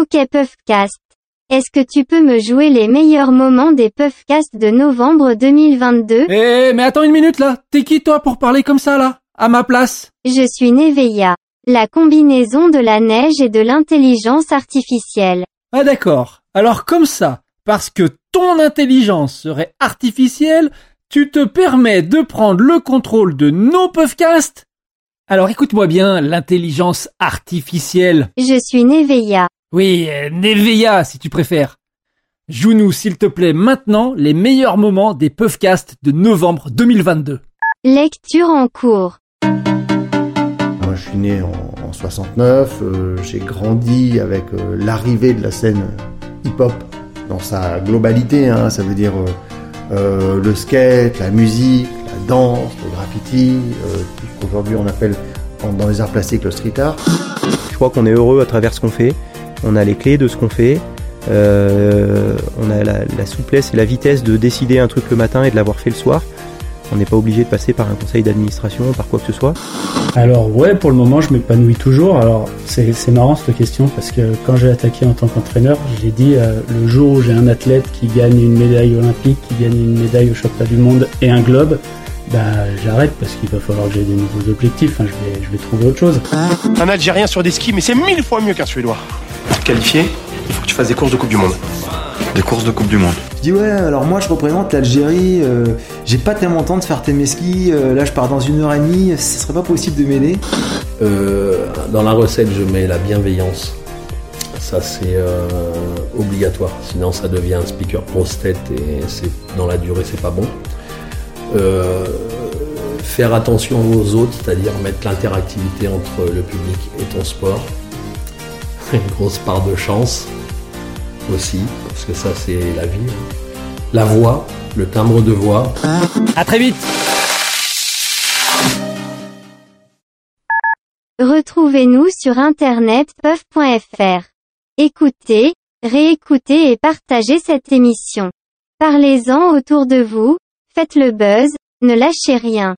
Ok Puffcast. Est-ce que tu peux me jouer les meilleurs moments des Puffcast de novembre 2022 Eh, mais attends une minute là. T'es qui toi pour parler comme ça là? À ma place Je suis Neveya. La combinaison de la neige et de l'intelligence artificielle. Ah d'accord. Alors comme ça, parce que ton intelligence serait artificielle, tu te permets de prendre le contrôle de nos Puffcast? Alors écoute-moi bien, l'intelligence artificielle. Je suis Neveya. Oui, euh, Neveya si tu préfères. Joue-nous s'il te plaît maintenant les meilleurs moments des Puffcast de novembre 2022. Lecture en cours. Moi, je suis né en, en 69, euh, j'ai grandi avec euh, l'arrivée de la scène hip-hop dans sa globalité, hein, ça veut dire euh, euh, le skate, la musique, la danse, le graffiti, euh, tout ce qu'aujourd'hui on appelle dans les arts plastiques le street art. Je crois qu'on est heureux à travers ce qu'on fait. On a les clés de ce qu'on fait. Euh, on a la, la souplesse et la vitesse de décider un truc le matin et de l'avoir fait le soir. On n'est pas obligé de passer par un conseil d'administration, par quoi que ce soit. Alors ouais, pour le moment, je m'épanouis toujours. Alors c'est c'est marrant cette question parce que quand j'ai attaqué en tant qu'entraîneur, j'ai dit euh, le jour où j'ai un athlète qui gagne une médaille olympique, qui gagne une médaille au championnat du monde et un globe, bah j'arrête parce qu'il va falloir que j'ai des nouveaux objectifs. Hein, je vais je vais trouver autre chose. Un Algérien sur des skis, mais c'est mille fois mieux qu'un Suédois. Qualifier, il faut que tu fasses des courses de Coupe du Monde. Des courses de Coupe du Monde. Je dis ouais, alors moi je représente l'Algérie, euh, j'ai pas tellement le temps de faire tes skis, euh, là je pars dans une heure et demie, ce serait pas possible de m'aider Euh, dans la recette, je mets la bienveillance. Ça, c'est euh, obligatoire. Sinon, ça devient un speaker prostate et c'est dans la durée, c'est pas bon. Euh, faire attention aux autres, c'est-à-dire mettre l'interactivité entre le public et ton sport. Une grosse part de chance aussi, parce que ça, c'est la vie. hein. La voix, le timbre de voix. À très vite Retrouvez-nous sur internet puff.fr. Écoutez, réécoutez et partagez cette émission. Parlez-en autour de vous, faites le buzz, ne lâchez rien.